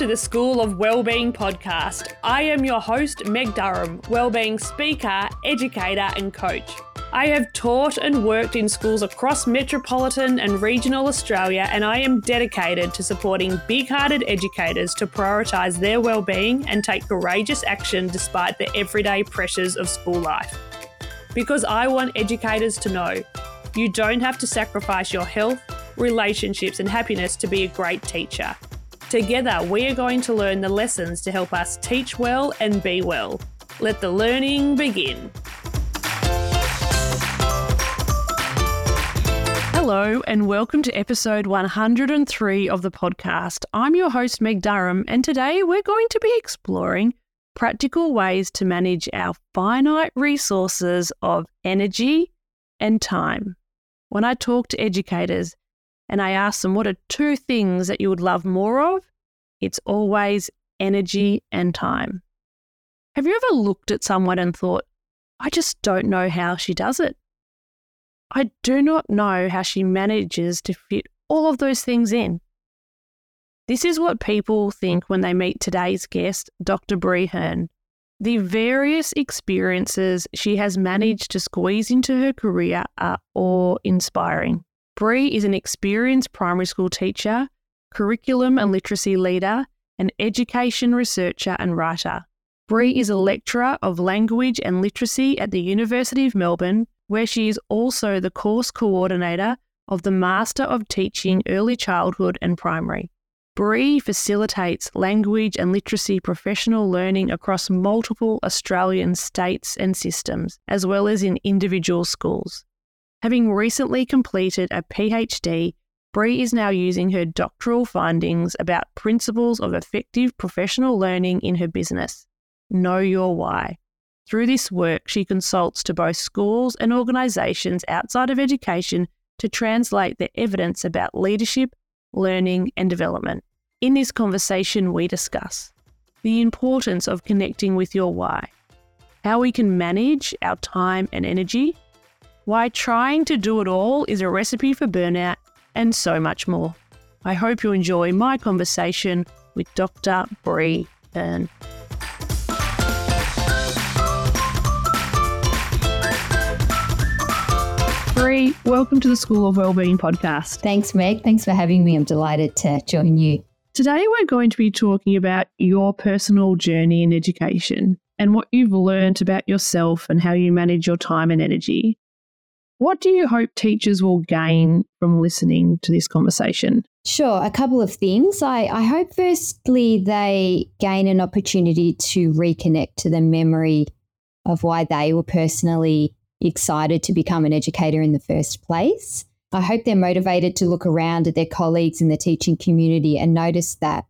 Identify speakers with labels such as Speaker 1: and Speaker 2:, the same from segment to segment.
Speaker 1: to the School of Wellbeing podcast. I am your host, Meg Durham, wellbeing speaker, educator, and coach. I have taught and worked in schools across metropolitan and regional Australia, and I am dedicated to supporting big hearted educators to prioritise their well-being and take courageous action despite the everyday pressures of school life. Because I want educators to know you don't have to sacrifice your health, relationships, and happiness to be a great teacher. Together, we are going to learn the lessons to help us teach well and be well. Let the learning begin. Hello, and welcome to episode 103 of the podcast. I'm your host, Meg Durham, and today we're going to be exploring practical ways to manage our finite resources of energy and time. When I talk to educators and I ask them what are two things that you would love more of, it's always energy and time. Have you ever looked at someone and thought, I just don't know how she does it? I do not know how she manages to fit all of those things in. This is what people think when they meet today's guest, Dr. Bree Hurn. The various experiences she has managed to squeeze into her career are awe inspiring. Bree is an experienced primary school teacher, curriculum and literacy leader, an education researcher and writer. Bree is a lecturer of language and literacy at the University of Melbourne where she is also the course coordinator of the Master of Teaching Early Childhood and Primary. Bree facilitates language and literacy professional learning across multiple Australian states and systems, as well as in individual schools. Having recently completed a PhD, Bree is now using her doctoral findings about principles of effective professional learning in her business. Know your why. Through this work, she consults to both schools and organisations outside of education to translate the evidence about leadership, learning, and development. In this conversation, we discuss the importance of connecting with your why, how we can manage our time and energy, why trying to do it all is a recipe for burnout, and so much more. I hope you enjoy my conversation with Dr. Bree Hurn. Bree, welcome to the School of Wellbeing podcast.
Speaker 2: Thanks, Meg. Thanks for having me. I'm delighted to join you.
Speaker 1: Today, we're going to be talking about your personal journey in education and what you've learned about yourself and how you manage your time and energy. What do you hope teachers will gain from listening to this conversation?
Speaker 2: Sure, a couple of things. I, I hope, firstly, they gain an opportunity to reconnect to the memory of why they were personally excited to become an educator in the first place. I hope they're motivated to look around at their colleagues in the teaching community and notice that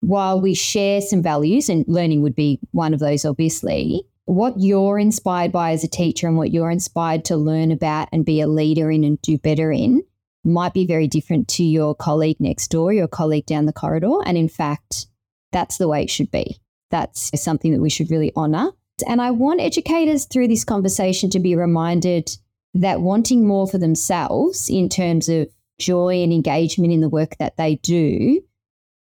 Speaker 2: while we share some values, and learning would be one of those, obviously, what you're inspired by as a teacher and what you're inspired to learn about and be a leader in and do better in might be very different to your colleague next door, your colleague down the corridor. And in fact, that's the way it should be. That's something that we should really honor. And I want educators through this conversation to be reminded that wanting more for themselves in terms of joy and engagement in the work that they do,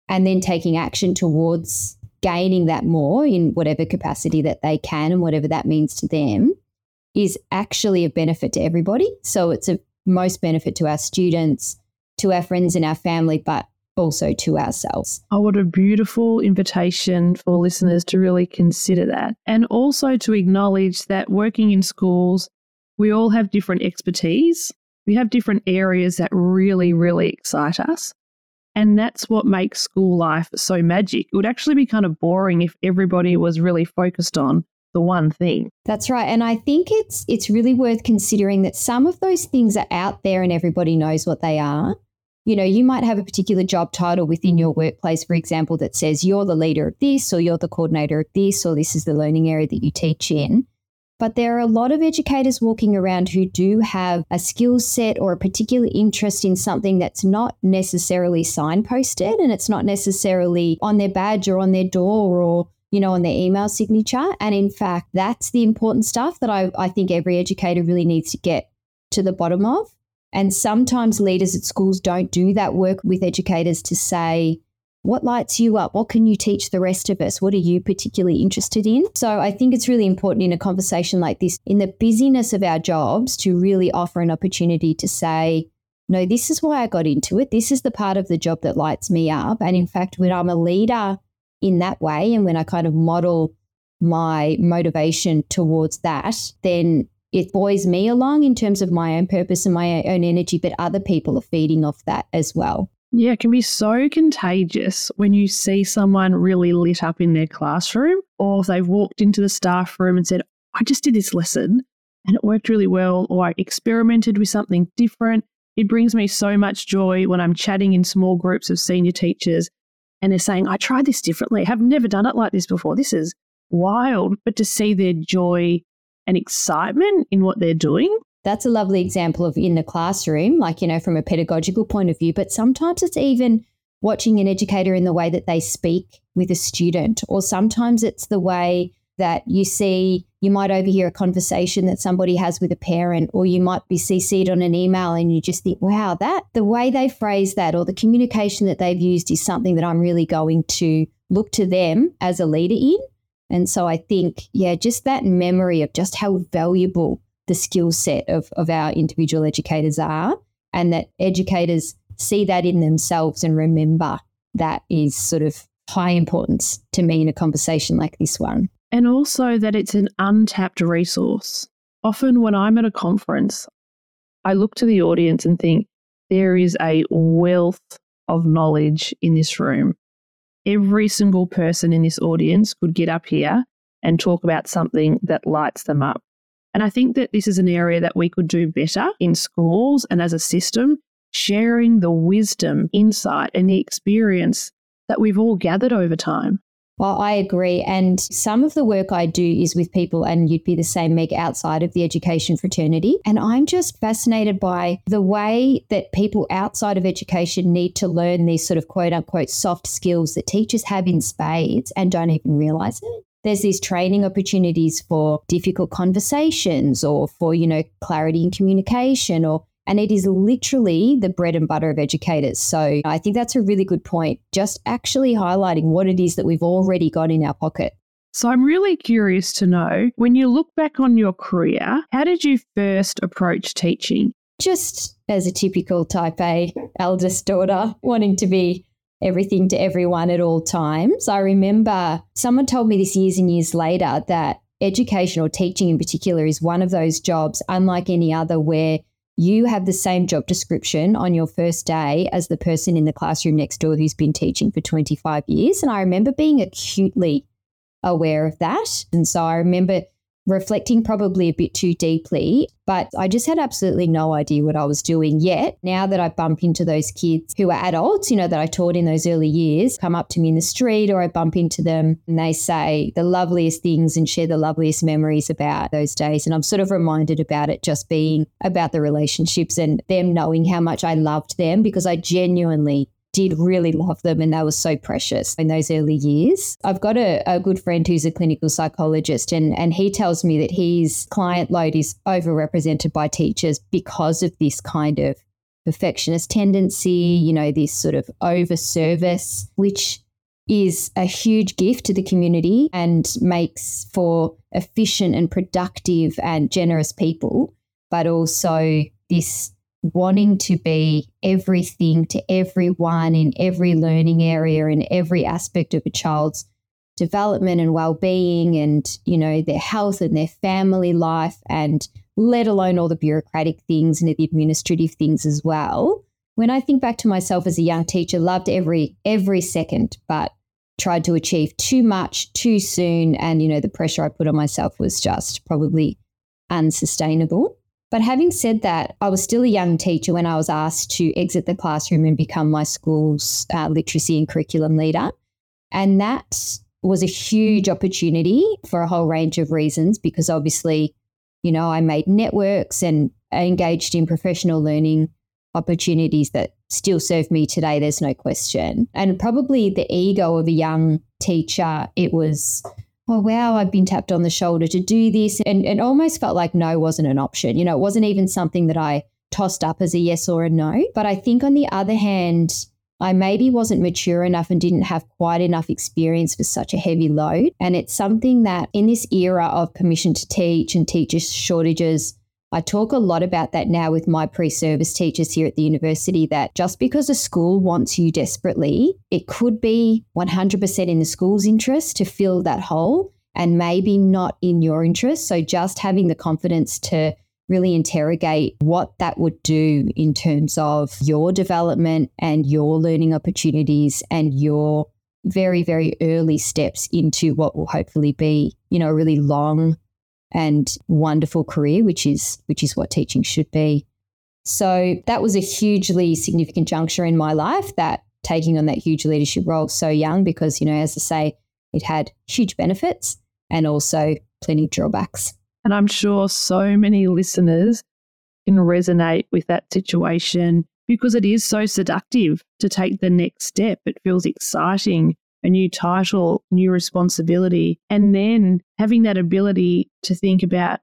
Speaker 2: and then taking action towards gaining that more in whatever capacity that they can and whatever that means to them, is actually of benefit to everybody. So it's of most benefit to our students, to our friends and our family, but also to ourselves.
Speaker 1: Oh, what a beautiful invitation for listeners to really consider that. And also to acknowledge that working in schools, we all have different expertise. We have different areas that really, really excite us. And that's what makes school life so magic. It would actually be kind of boring if everybody was really focused on the one thing.
Speaker 2: That's right. And I think it's it's really worth considering that some of those things are out there and everybody knows what they are you know, you might have a particular job title within your workplace, for example, that says you're the leader of this, or you're the coordinator of this, or this is the learning area that you teach in. But there are a lot of educators walking around who do have a skill set or a particular interest in something that's not necessarily signposted and it's not necessarily on their badge or on their door or, you know, on their email signature. And in fact, that's the important stuff that I, I think every educator really needs to get to the bottom of. And sometimes leaders at schools don't do that work with educators to say, what lights you up? What can you teach the rest of us? What are you particularly interested in? So I think it's really important in a conversation like this, in the busyness of our jobs, to really offer an opportunity to say, no, this is why I got into it. This is the part of the job that lights me up. And in fact, when I'm a leader in that way and when I kind of model my motivation towards that, then it buoys me along in terms of my own purpose and my own energy, but other people are feeding off that as well.
Speaker 1: Yeah, it can be so contagious when you see someone really lit up in their classroom or if they've walked into the staff room and said, I just did this lesson and it worked really well, or I experimented with something different. It brings me so much joy when I'm chatting in small groups of senior teachers and they're saying, I tried this differently. I've never done it like this before. This is wild. But to see their joy and excitement in what they're doing
Speaker 2: that's a lovely example of in the classroom, like, you know, from a pedagogical point of view. But sometimes it's even watching an educator in the way that they speak with a student, or sometimes it's the way that you see, you might overhear a conversation that somebody has with a parent, or you might be CC'd on an email and you just think, wow, that the way they phrase that or the communication that they've used is something that I'm really going to look to them as a leader in. And so I think, yeah, just that memory of just how valuable the skill set of, of our individual educators are, and that educators see that in themselves and remember that is sort of high importance to me in a conversation like this one.
Speaker 1: And also that it's an untapped resource. Often when I'm at a conference, I look to the audience and think there is a wealth of knowledge in this room. Every single person in this audience could get up here and talk about something that lights them up. And I think that this is an area that we could do better in schools and as a system, sharing the wisdom, insight, and the experience that we've all gathered over time.
Speaker 2: Well, I agree. And some of the work I do is with people, and you'd be the same, Meg, outside of the education fraternity. And I'm just fascinated by the way that people outside of education need to learn these sort of quote unquote soft skills that teachers have in spades and don't even realize it there's these training opportunities for difficult conversations or for, you know, clarity in communication or and it is literally the bread and butter of educators. So I think that's a really good point. Just actually highlighting what it is that we've already got in our pocket.
Speaker 1: So I'm really curious to know when you look back on your career, how did you first approach teaching?
Speaker 2: Just as a typical type A eldest daughter, wanting to be everything to everyone at all times. I remember someone told me this years and years later that education or teaching in particular is one of those jobs, unlike any other, where you have the same job description on your first day as the person in the classroom next door who's been teaching for 25 years. And I remember being acutely aware of that. And so I remember reflecting probably a bit too deeply, but I just had absolutely no idea what I was doing yet. Now that I bump into those kids who are adults, you know, that I taught in those early years, come up to me in the street or I bump into them and they say the loveliest things and share the loveliest memories about those days. And I'm sort of reminded about it just being about the relationships and them knowing how much I loved them because I genuinely did really love them and they were so precious in those early years. I've got a, a, good friend who's a clinical psychologist and, and he tells me that his client load is overrepresented by teachers because of this kind of perfectionist tendency, you know, this sort of over service, which is a huge gift to the community and makes for efficient and productive and generous people, but also this wanting to be everything to everyone in every learning area in every aspect of a child's development and well-being and you know their health and their family life and let alone all the bureaucratic things and the administrative things as well. When i think back to myself as a young teacher loved every every second but tried to achieve too much too soon and you know the pressure i put on myself was just probably unsustainable but having said that, I was still a young teacher when I was asked to exit the classroom and become my school's uh, literacy and curriculum leader. And that was a huge opportunity for a whole range of reasons because obviously, you know, I made networks and engaged in professional learning opportunities that still serve me today, there's no question. And probably the ego of a young teacher, it was oh, wow, I've been tapped on the shoulder to do this. And it almost felt like no wasn't an option. You know, it wasn't even something that I tossed up as a yes or a no. But I think on the other hand, I maybe wasn't mature enough and didn't have quite enough experience for such a heavy load. And it's something that in this era of permission to teach and teacher shortages, I talk a lot about that now with my pre service teachers here at the university that just because a school wants you desperately, it could be 100% in the school's interest to fill that hole and maybe not in your interest. So just having the confidence to really interrogate what that would do in terms of your development and your learning opportunities and your very, very early steps into what will hopefully be, you know, a really long and wonderful career, which is which is what teaching should be. So that was a hugely significant juncture in my life that taking on that huge leadership role so young because, you know, as I say, it had huge benefits and also plenty of drawbacks.
Speaker 1: And I'm sure so many listeners can resonate with that situation because it is so seductive to take the next step. It feels exciting, a new title, new responsibility. And then having that ability to think about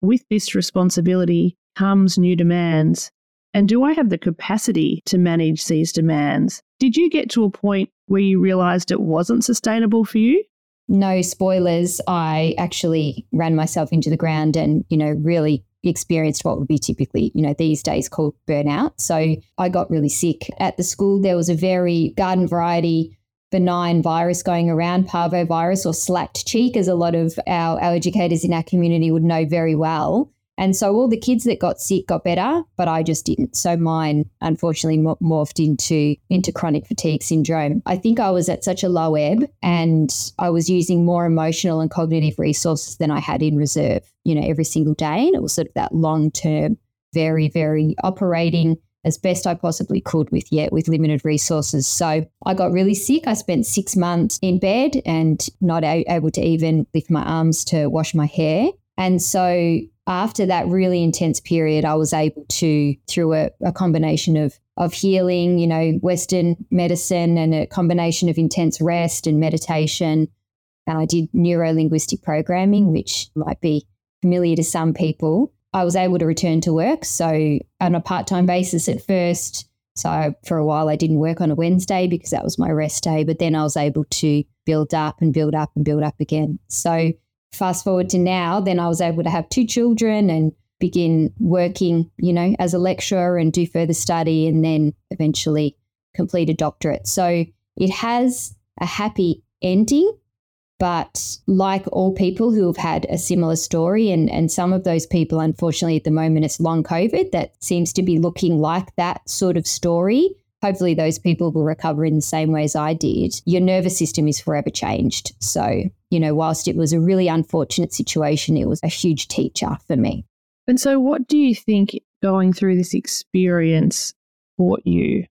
Speaker 1: with this responsibility comes new demands. And do I have the capacity to manage these demands? Did you get to a point where you realized it wasn't sustainable for you?
Speaker 2: no spoilers, I actually ran myself into the ground and, you know, really experienced what would be typically, you know, these days called burnout. So I got really sick. At the school, there was a very garden variety benign virus going around, parvovirus or slapped cheek, as a lot of our, our educators in our community would know very well. And so all the kids that got sick got better, but I just didn't. So mine, unfortunately, morphed into into chronic fatigue syndrome. I think I was at such a low ebb, and I was using more emotional and cognitive resources than I had in reserve. You know, every single day, and it was sort of that long term, very very operating as best I possibly could with yet with limited resources. So I got really sick. I spent six months in bed and not a- able to even lift my arms to wash my hair. And so after that really intense period, I was able to, through a, a, combination of of healing, you know, Western medicine and a combination of intense rest and meditation. And I did neuro linguistic programming, which might be familiar to some people. I was able to return to work. So on a part time basis at first. So for a while, I didn't work on a Wednesday because that was my rest day. But then I was able to build up and build up and build up again. So fast forward to now, then I was able to have two children and begin working, you know, as a lecturer and do further study and then eventually complete a doctorate. So it has a happy ending. But like all people who have had a similar story, and, and some of those people, unfortunately, at the moment, it's long COVID that seems to be looking like that sort of story hopefully those people will recover in the same way as I did. Your nervous system is forever changed. So, you know, whilst it was a really unfortunate situation, it was a huge teacher for me.
Speaker 1: And so, what do you think going through this experience taught you?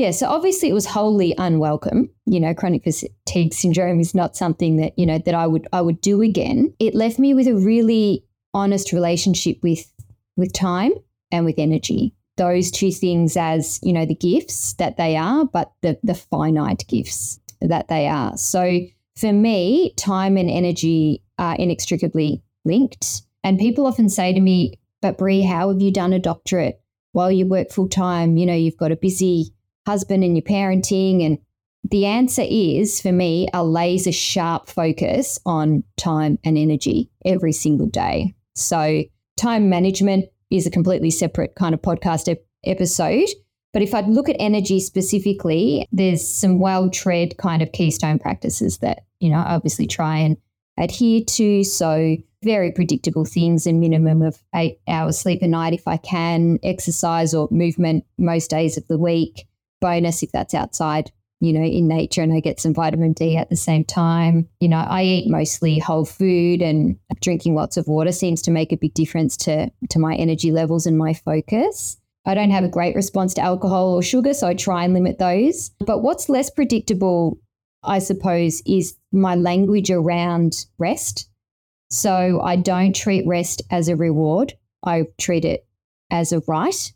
Speaker 2: Yeah, so obviously it was wholly unwelcome. You know, chronic fatigue syndrome is not something that, you know, that I would I would do again. It left me with a really honest relationship with with time and with energy those two things as, you know, the gifts that they are, but the, the finite gifts that they are. So for me, time and energy are inextricably linked. And people often say to me, but Bree, how have you done a doctorate while you work full time? You know, you've got a busy husband and you're parenting. And the answer is for me, a laser sharp focus on time and energy every single day. So, time management is a completely separate kind of podcast ep- episode. But if I look at energy specifically, there's some well tread kind of keystone practices that, you know, obviously try and adhere to. So, very predictable things, a minimum of eight hours sleep a night if I can, exercise or movement most days of the week. Bonus if that's outside you know, in nature and I get some vitamin D at the same time. You know, I eat mostly whole food and drinking lots of water seems to make a big difference to to my energy levels and my focus. I don't have a great response to alcohol or sugar, so I try and limit those. But what's less predictable, I suppose, is my language around rest. So I don't treat rest as a reward. I treat it as a right.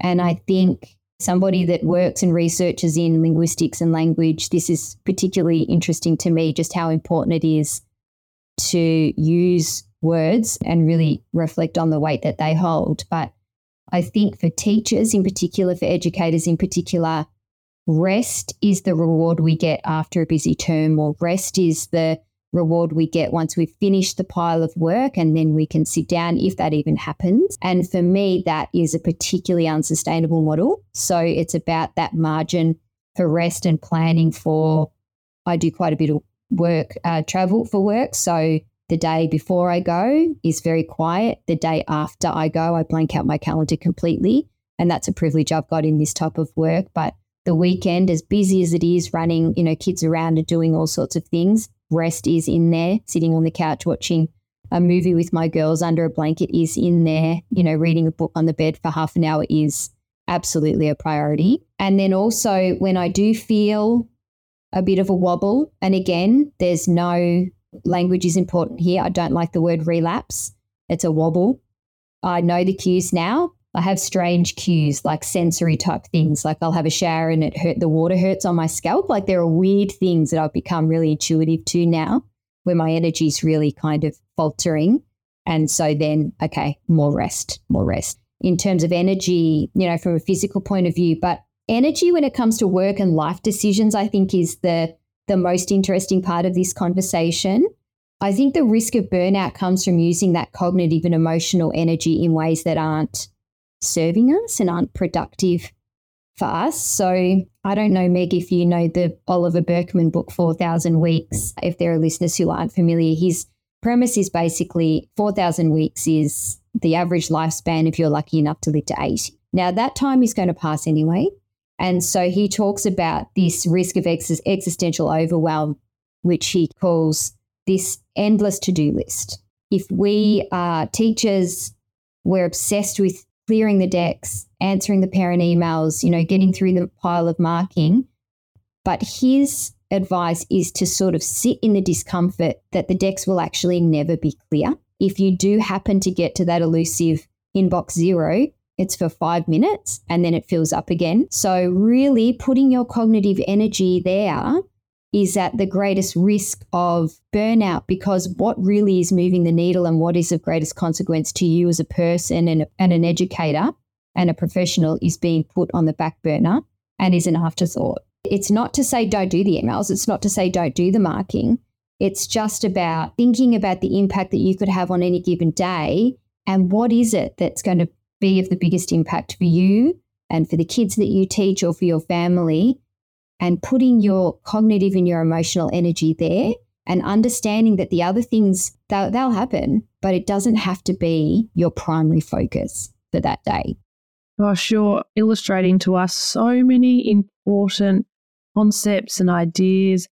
Speaker 2: And I think somebody that works and researches in linguistics and language, this is particularly interesting to me, just how important it is to use words and really reflect on the weight that they hold. But I think for teachers in particular, for educators in particular, rest is the reward we get after a busy term, or rest is the reward we get once we've finished the pile of work and then we can sit down if that even happens. And for me, that is a particularly unsustainable model. So it's about that margin for rest and planning for. I do quite a bit of work, uh, travel for work. So the day before I go is very quiet. The day after I go, I blank out my calendar completely. And that's a privilege I've got in this type of work. But the weekend, as busy as it is, running, you know, kids around and doing all sorts of things, rest is in there, sitting on the couch watching a movie with my girls under a blanket is in there, you know, reading a book on the bed for half an hour is absolutely a priority. And then also when I do feel a bit of a wobble, and again, there's no language is important here. I don't like the word relapse. It's a wobble. I know the cues now. I have strange cues, like sensory type things. Like I'll have a shower and it hurt, the water hurts on my scalp. Like there are weird things that I've become really intuitive to now, where my energy is really kind of faltering. And so then, okay, more rest, more rest. In terms of energy, you know, from a physical point of view, but energy when it comes to work and life decisions, I think is the the most interesting part of this conversation. I think the risk of burnout comes from using that cognitive and emotional energy in ways that aren't serving us and aren't productive for us. So I don't know, Meg, if you know the Oliver Burkeman book, 4,000 Weeks. If there are listeners who aren't familiar, his premise is basically 4,000 weeks is the average lifespan if you're lucky enough to live to 80. Now, that time is going to pass anyway. And so he talks about this risk of ex- existential overwhelm, which he calls this endless to do list. If we are teachers, we're obsessed with clearing the decks, answering the parent emails, you know, getting through the pile of marking. But his advice is to sort of sit in the discomfort that the decks will actually never be clear. If you do happen to get to that elusive inbox zero, it's for five minutes and then it fills up again. So, really putting your cognitive energy there is at the greatest risk of burnout because what really is moving the needle and what is of greatest consequence to you as a person and, and an educator and a professional is being put on the back burner and is an afterthought. It's not to say don't do the emails, it's not to say don't do the marking. It's just about thinking about the impact that you could have on any given day and what is it that's going to be of the biggest impact for you and for the kids that you teach or for your family and putting your cognitive and your emotional energy there and understanding that the other things they'll, they'll happen but it doesn't have to be your primary focus for that day.
Speaker 1: Gosh you're illustrating to us so many important concepts and ideas.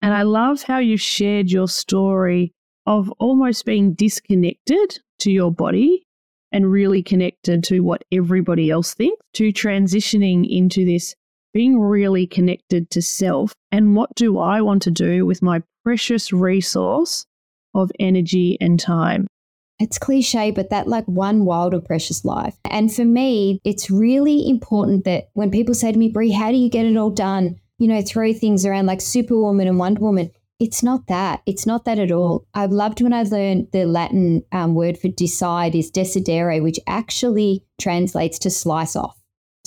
Speaker 1: And i love how you shared your story of almost being disconnected to your body and really connected to what everybody else thinks to transitioning into this being really connected to self and what do I want to do with my precious resource of energy and time.
Speaker 2: It's cliche, but that like one wild and precious life. And for me, it's really important that when people say to me, Bree, how do you get it all done? You know, throw things around like Superwoman and Wonder Woman. It's not that. It's not that at all. I loved when I learned the Latin um, word for decide is decidere, which actually translates to slice off.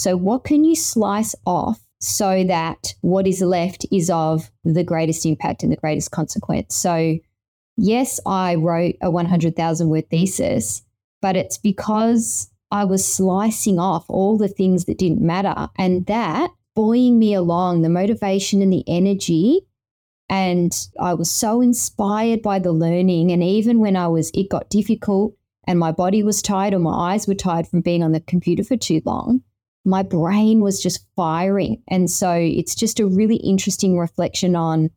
Speaker 2: So, what can you slice off so that what is left is of the greatest impact and the greatest consequence? So, yes, I wrote a 100,000 word thesis, but it's because I was slicing off all the things that didn't matter. And that buoying me along, the motivation and the energy. And I was so inspired by the learning. And even when I was, it got difficult and my body was tired or my eyes were tired from being on the computer for too long, my brain was just firing. And so it's just a really interesting reflection on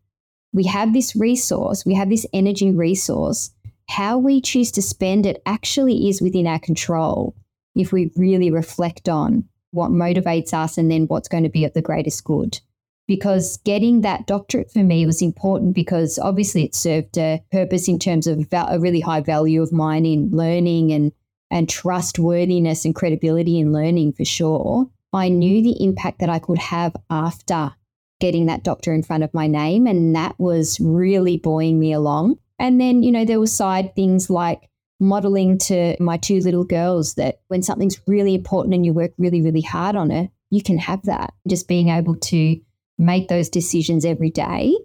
Speaker 2: we have this resource, we have this energy resource. How we choose to spend it actually is within our control if we really reflect on what motivates us and then what's going to be of the greatest good. Because getting that doctorate for me was important because obviously it served a purpose in terms of a really high value of mine in learning and and trustworthiness and credibility in learning for sure, I knew the impact that I could have after getting that doctor in front of my name. And that was really buoying me along. And then, you know, there were side things like modeling to my two little girls that when something's really important and you work really, really hard on it, you can have that. Just being able to make those decisions every day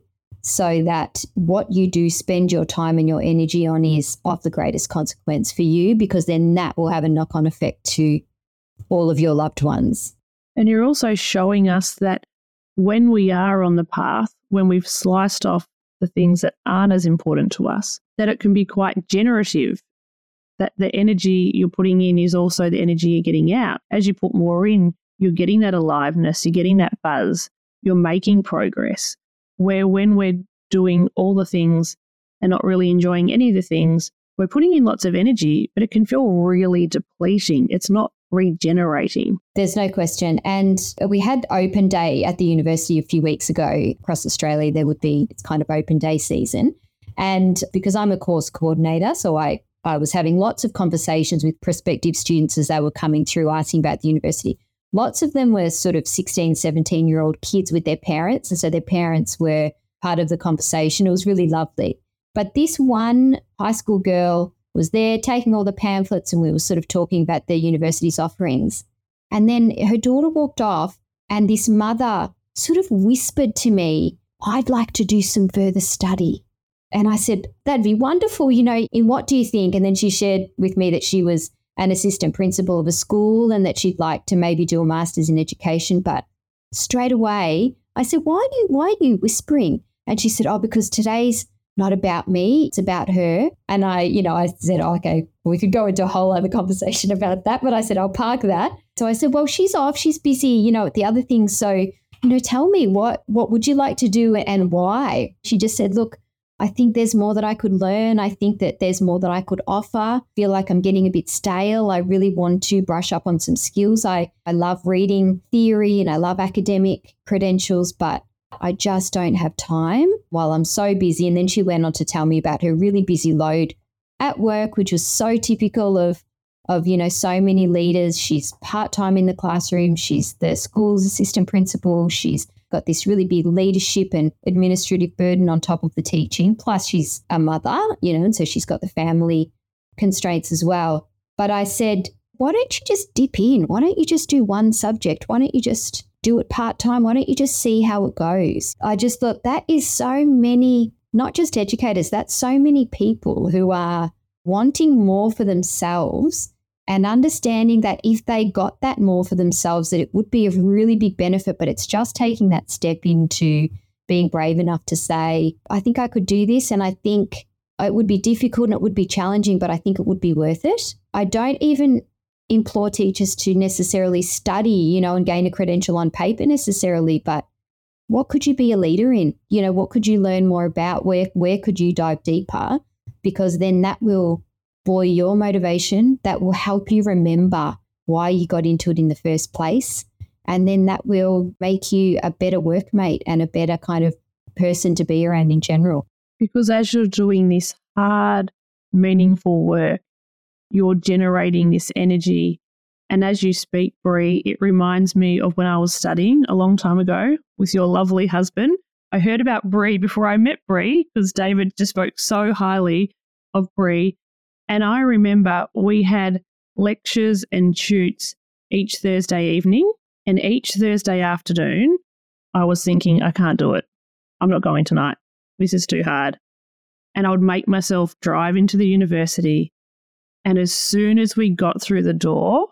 Speaker 2: so that what you do spend your time and your energy on is of the greatest consequence for you, because then that will have a knock on effect to all of your loved ones.
Speaker 1: And you're also showing us that when we are on the path, when we've sliced off the things that aren't as important to us, that it can be quite generative. That the energy you're putting in is also the energy you're getting out. As you put more in, you're getting that aliveness, you're getting that buzz, you're making progress. Where when we're doing all the things and not really enjoying any of the things, we're putting in lots of energy, but it can feel really depleting. It's not regenerating.
Speaker 2: There's no question. And we had open day at the university a few weeks ago across Australia. There would be, it's kind of open day season. And because I'm a course coordinator, so I, I was having lots of conversations with prospective students as they were coming through asking about the university. Lots of them were sort of 16, 17 year old kids with their parents. And so their parents were part of the conversation. It was really lovely. But this one high school girl was there taking all the pamphlets and we were sort of talking about the university's offerings. And then her daughter walked off and this mother sort of whispered to me, I'd like to do some further study. And I said, That'd be wonderful. You know, in what do you think? And then she shared with me that she was an assistant principal of a school and that she'd like to maybe do a master's in education. But straight away, I said, Why are you why are you whispering? And she said, Oh, because today's not about me, it's about her. And I, you know, I said, oh, okay, we could go into a whole other conversation about that, but I said, I'll park that. So I said, well, she's off, she's busy, you know, at the other things. So, you know, tell me what what would you like to do and why? She just said, look, I think there's more that I could learn. I think that there's more that I could offer. feel like I'm getting a bit stale. I really want to brush up on some skills. I, I love reading theory and I love academic credentials, but I just don't have time while I'm so busy. And then she went on to tell me about her really busy load at work, which was so typical of of you know so many leaders. She's part time in the classroom. She's the school's assistant principal. She's got this really big leadership and administrative burden on top of the teaching. Plus, she's a mother, you know, and so she's got the family constraints as well. But I said, why don't you just dip in? Why don't you just do one subject? Why don't you just do it part time. Why don't you just see how it goes? I just thought that is so many, not just educators, that's so many people who are wanting more for themselves and understanding that if they got that more for themselves, that it would be of really big benefit. But it's just taking that step into being brave enough to say, I think I could do this. And I think it would be difficult and it would be challenging, but I think it would be worth it. I don't even implore teachers to necessarily study, you know, and gain a credential on paper necessarily, but what could you be a leader in? You know, what could you learn more about? Where where could you dive deeper? Because then that will buoy your motivation. That will help you remember why you got into it in the first place. And then that will make you a better workmate and a better kind of person to be around in general.
Speaker 1: Because as you're doing this hard, meaningful work, you're generating this energy. And as you speak, Bree, it reminds me of when I was studying a long time ago with your lovely husband. I heard about Bree before I met Bree because David just spoke so highly of Bree. And I remember we had lectures and shoots each Thursday evening. And each Thursday afternoon, I was thinking, I can't do it. I'm not going tonight. This is too hard. And I would make myself drive into the university and as soon as we got through the door,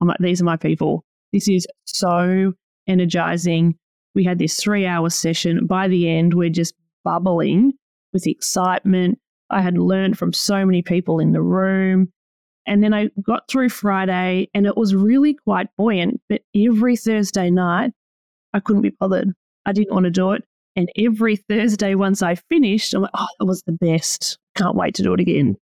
Speaker 1: I'm like, these are my people. This is so energizing. We had this three hour session. By the end, we're just bubbling with excitement. I had learned from so many people in the room. And then I got through Friday and it was really quite buoyant. But every Thursday night, I couldn't be bothered. I didn't want to do it. And every Thursday, once I finished, I'm like, oh, it was the best. Can't wait to do it again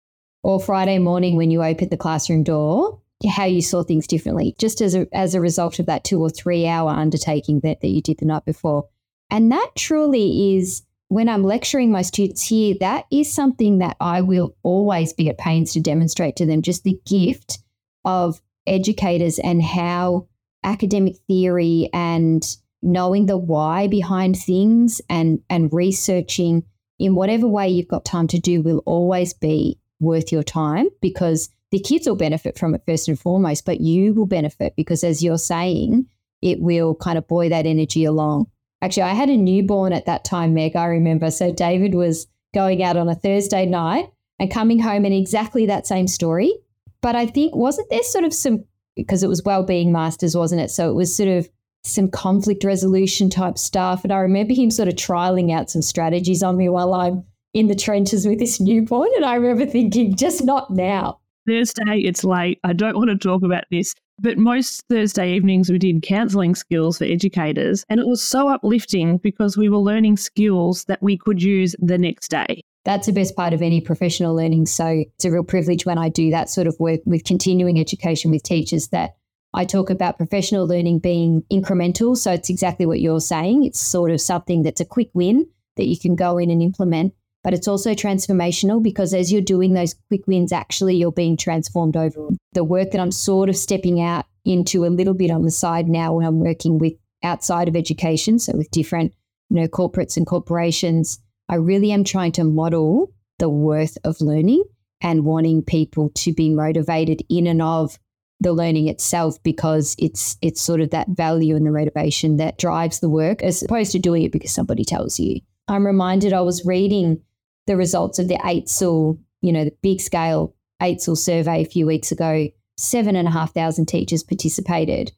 Speaker 2: or Friday morning when you opened the classroom door, how you saw things differently, just as a, as a result of that two or three hour undertaking that, that you did the night before. And that truly is when I'm lecturing my students here, that is something that I will always be at pains to demonstrate to them just the gift of educators and how academic theory and knowing the why behind things and, and researching in whatever way you've got time to do will always be worth your time because the kids will benefit from it first and foremost, but you will benefit because, as you're saying, it will kind of buoy that energy along. Actually, I had a newborn at that time, Meg, I remember. So David was going out on a Thursday night and coming home and exactly that same story. But I think, wasn't there sort of some, because it was well-being masters, wasn't it? So it was sort of some conflict resolution type stuff. And I remember him sort of trialing out some strategies on me while I'm in the trenches with this newborn. And I remember thinking, just not now.
Speaker 1: Thursday, it's late. I don't want to talk about this. But most Thursday evenings, we did counselling skills for educators. And it was so uplifting because we were learning skills that we could use the next day.
Speaker 2: That's the best part of any professional learning. So it's a real privilege when I do that sort of work with continuing education with teachers that I talk about professional learning being incremental. So it's exactly what you're saying. It's sort of something that's a quick win that you can go in and implement but it's also transformational because as you're doing those quick wins, actually you're being transformed over. The work that I'm sort of stepping out into a little bit on the side now when I'm working with outside of education, so with different, you know, corporates and corporations, I really am trying to model the worth of learning and wanting people to be motivated in and of the learning itself because it's it's sort of that value and the motivation that drives the work as opposed to doing it because somebody tells you. I'm reminded I was reading the results of the AITSL, you know, the big scale AITSL survey a few weeks ago. Seven and a half thousand teachers participated.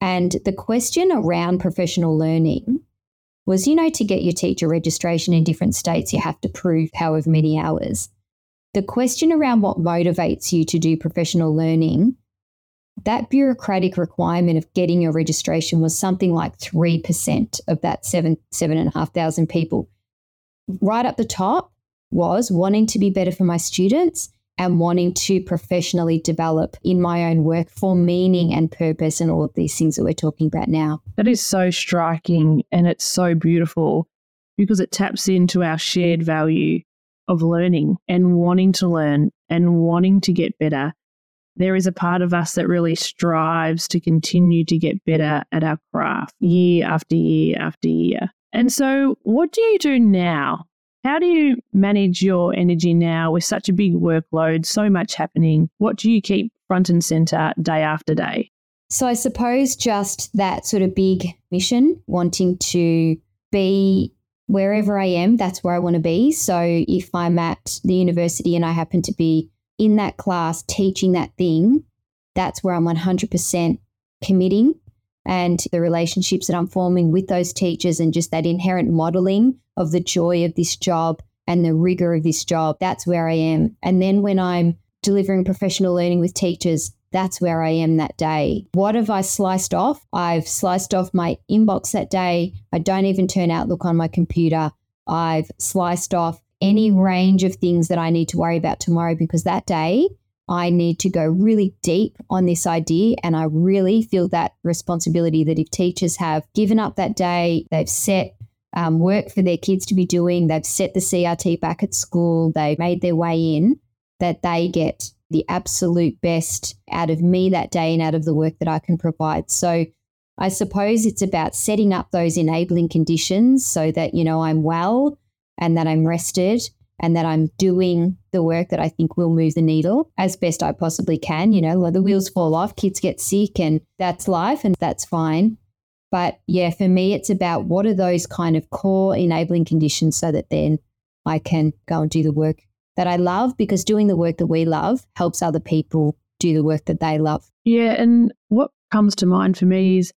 Speaker 2: And the question around professional learning was, you know, to get your teacher registration in different states, you have to prove however many hours. The question around what motivates you to do professional learning, that bureaucratic requirement of getting your registration was something like 3% of that seven, seven and a half thousand people. Right up the top, was wanting to be better for my students and wanting to professionally develop in my own work for meaning and purpose and all of these things that we're talking about now.
Speaker 1: That is so striking and it's so beautiful because it taps into our shared value of learning and wanting to learn and wanting to get better. There is a part of us that really strives to continue to get better at our craft year after year after year. And so, what do you do now how do you manage your energy now with such a big workload, so much happening? What do you keep front and center day after day?
Speaker 2: So, I suppose just that sort of big mission, wanting to be wherever I am, that's where I want to be. So, if I'm at the university and I happen to be in that class teaching that thing, that's where I'm 100% committing and the relationships that I'm forming with those teachers and just that inherent modeling of the joy of this job and the rigor of this job. That's where I am. And then when I'm delivering professional learning with teachers, that's where I am that day. What have I sliced off? I've sliced off my inbox that day. I don't even turn Outlook on my computer. I've sliced off any range of things that I need to worry about tomorrow because that day I need to go really deep on this idea. And I really feel that responsibility that if teachers have given up that day, they've set um, work for their kids to be doing, they've set the CRT back at school, they've made their way in, that they get the absolute best out of me that day and out of the work that I can provide. So I suppose it's about setting up those enabling conditions so that, you know, I'm well and that I'm rested and that I'm doing the work that I think will move the needle as best I possibly can. You know, the wheels fall off, kids get sick, and that's life, and that's fine. But yeah, for me, it's about what are those kind of core enabling conditions so that then I can go and do the work that I love because doing the work that we love helps other people do the work that they love.
Speaker 1: Yeah. And what comes to mind for me is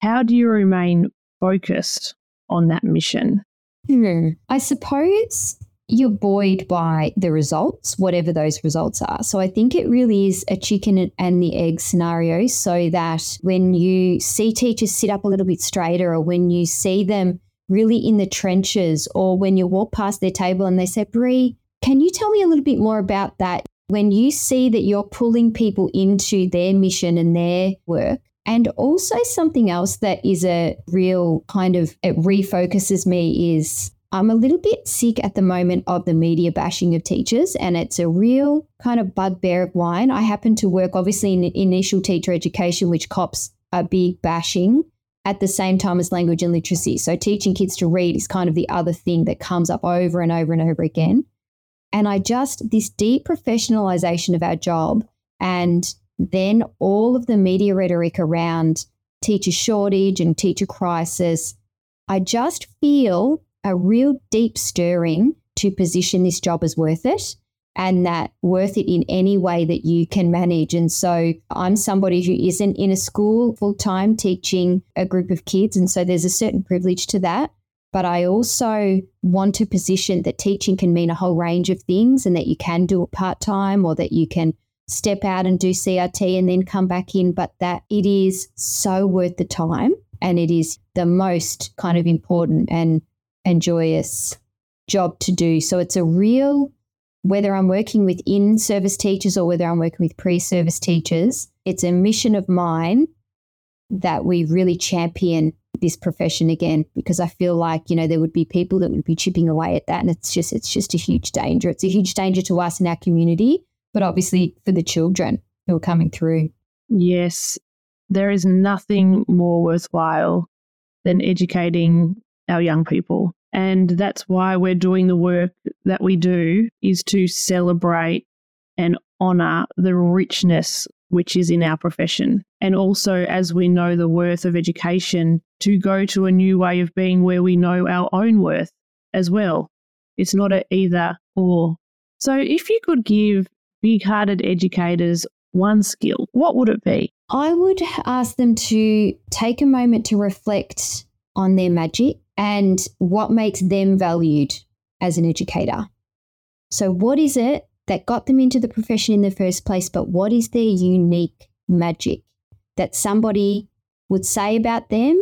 Speaker 1: how do you remain focused on that mission?
Speaker 2: Hmm. I suppose you're buoyed by the results, whatever those results are. So I think it really is a chicken and the egg scenario so that when you see teachers sit up a little bit straighter or when you see them really in the trenches or when you walk past their table and they say, Bree, can you tell me a little bit more about that? When you see that you're pulling people into their mission and their work, and also something else that is a real kind of, it refocuses me is I'm a little bit sick at the moment of the media bashing of teachers, and it's a real kind of bugbear of mine. I happen to work obviously in initial teacher education, which cops a big bashing at the same time as language and literacy. So teaching kids to read is kind of the other thing that comes up over and over and over again. And I just, this deprofessionalization of our job and then all of the media rhetoric around teacher shortage and teacher crisis, I just feel a real deep stirring to position this job as worth it and that worth it in any way that you can manage. And so I'm somebody who isn't in a school full time teaching a group of kids. And so there's a certain privilege to that. But I also want to position that teaching can mean a whole range of things and that you can do it part time or that you can step out and do CRT and then come back in, but that it is so worth the time and it is the most kind of important and, and joyous job to do. So it's a real, whether I'm working with in service teachers or whether I'm working with pre service teachers, it's a mission of mine that we really champion this profession again because I feel like you know there would be people that would be chipping away at that and it's just it's just a huge danger it's a huge danger to us in our community but obviously for the children who are coming through
Speaker 1: yes there is nothing more worthwhile than educating our young people and that's why we're doing the work that we do is to celebrate and honor the richness which is in our profession. And also, as we know the worth of education, to go to a new way of being where we know our own worth as well. It's not a either or. So, if you could give big hearted educators one skill, what would it be?
Speaker 2: I would ask them to take a moment to reflect on their magic and what makes them valued as an educator. So, what is it that got them into the profession in the first place, but what is their unique magic that somebody would say about them,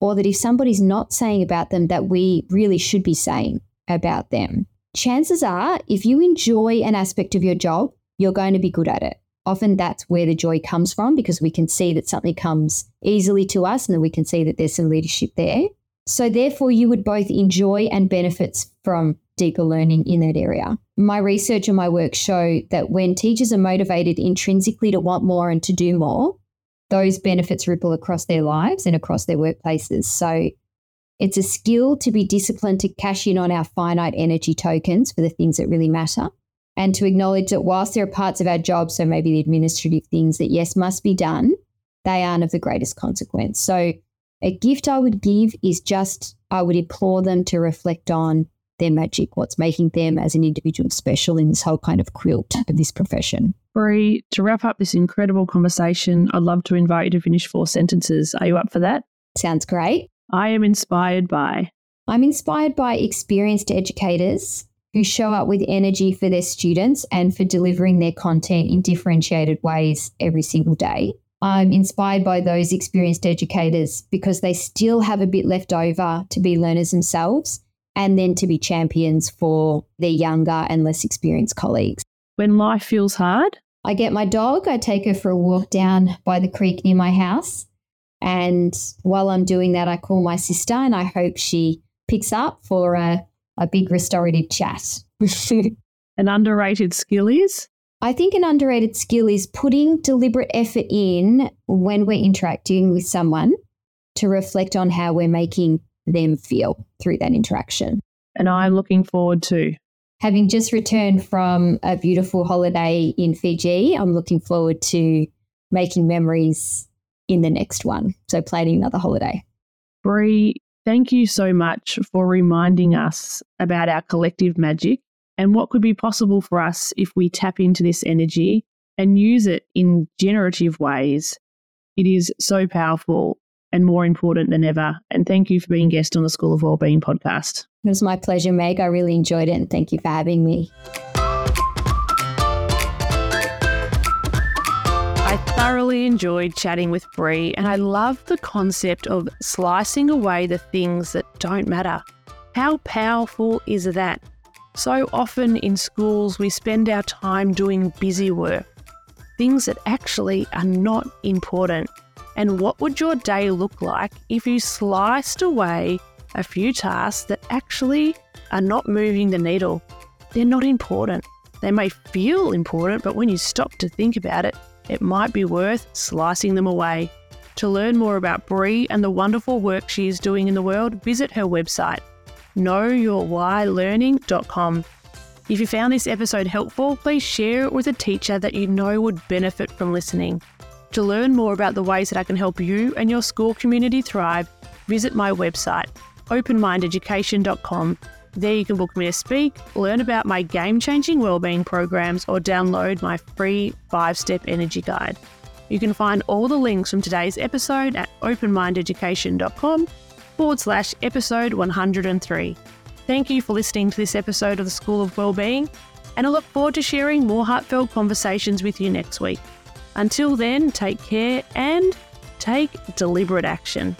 Speaker 2: or that if somebody's not saying about them, that we really should be saying about them? Chances are, if you enjoy an aspect of your job, you're going to be good at it. Often that's where the joy comes from because we can see that something comes easily to us and then we can see that there's some leadership there. So, therefore, you would both enjoy and benefits from deeper learning in that area. My research and my work show that when teachers are motivated intrinsically to want more and to do more, those benefits ripple across their lives and across their workplaces. So, it's a skill to be disciplined to cash in on our finite energy tokens for the things that really matter and to acknowledge that whilst there are parts of our job, so maybe the administrative things that, yes, must be done, they aren't of the greatest consequence. So, a gift I would give is just, I would implore them to reflect on their magic, what's making them as an individual special in this whole kind of quilt of this profession.
Speaker 1: Bree, to wrap up this incredible conversation, I'd love to invite you to finish four sentences. Are you up for that?
Speaker 2: Sounds great.
Speaker 1: I am inspired by.
Speaker 2: I'm inspired by experienced educators who show up with energy for their students and for delivering their content in differentiated ways every single day. I'm inspired by those experienced educators because they still have a bit left over to be learners themselves and then to be champions for their younger and less experienced colleagues.
Speaker 1: When life feels hard,
Speaker 2: I get my dog, I take her for a walk down by the creek near my house. And while I'm doing that, I call my sister and I hope she picks up for a, a big restorative chat.
Speaker 1: An underrated skill is?
Speaker 2: I think an underrated skill is putting deliberate effort in when we're interacting with someone to reflect on how we're making them feel through that interaction.
Speaker 1: And I'm looking forward to.
Speaker 2: Having just returned from a beautiful holiday in Fiji, I'm looking forward to making memories in the next one. So, planning another holiday.
Speaker 1: Bree, thank you so much for reminding us about our collective magic and what could be possible for us if we tap into this energy and use it in generative ways. It is so powerful and more important than ever. And thank you for being guest on the School of Wellbeing podcast.
Speaker 2: It was my pleasure, Meg. I really enjoyed it and thank you for having me.
Speaker 1: I thoroughly enjoyed chatting with Bree, and I love the concept of slicing away the things that don't matter. How powerful is that? So often in schools, we spend our time doing busy work, things that actually are not important. And what would your day look like if you sliced away a few tasks that actually are not moving the needle? They're not important. They may feel important, but when you stop to think about it, it might be worth slicing them away. To learn more about Bree and the wonderful work she is doing in the world, visit her website knowyourwhylearning.com. If you found this episode helpful, please share it with a teacher that you know would benefit from listening. To learn more about the ways that I can help you and your school community thrive, visit my website, openmindeducation.com. There you can book me to speak, learn about my game changing wellbeing programs, or download my free five step energy guide. You can find all the links from today's episode at openmindeducation.com forward slash episode 103. Thank you for listening to this episode of the School of Wellbeing, and I look forward to sharing more heartfelt conversations with you next week. Until then, take care and take deliberate action.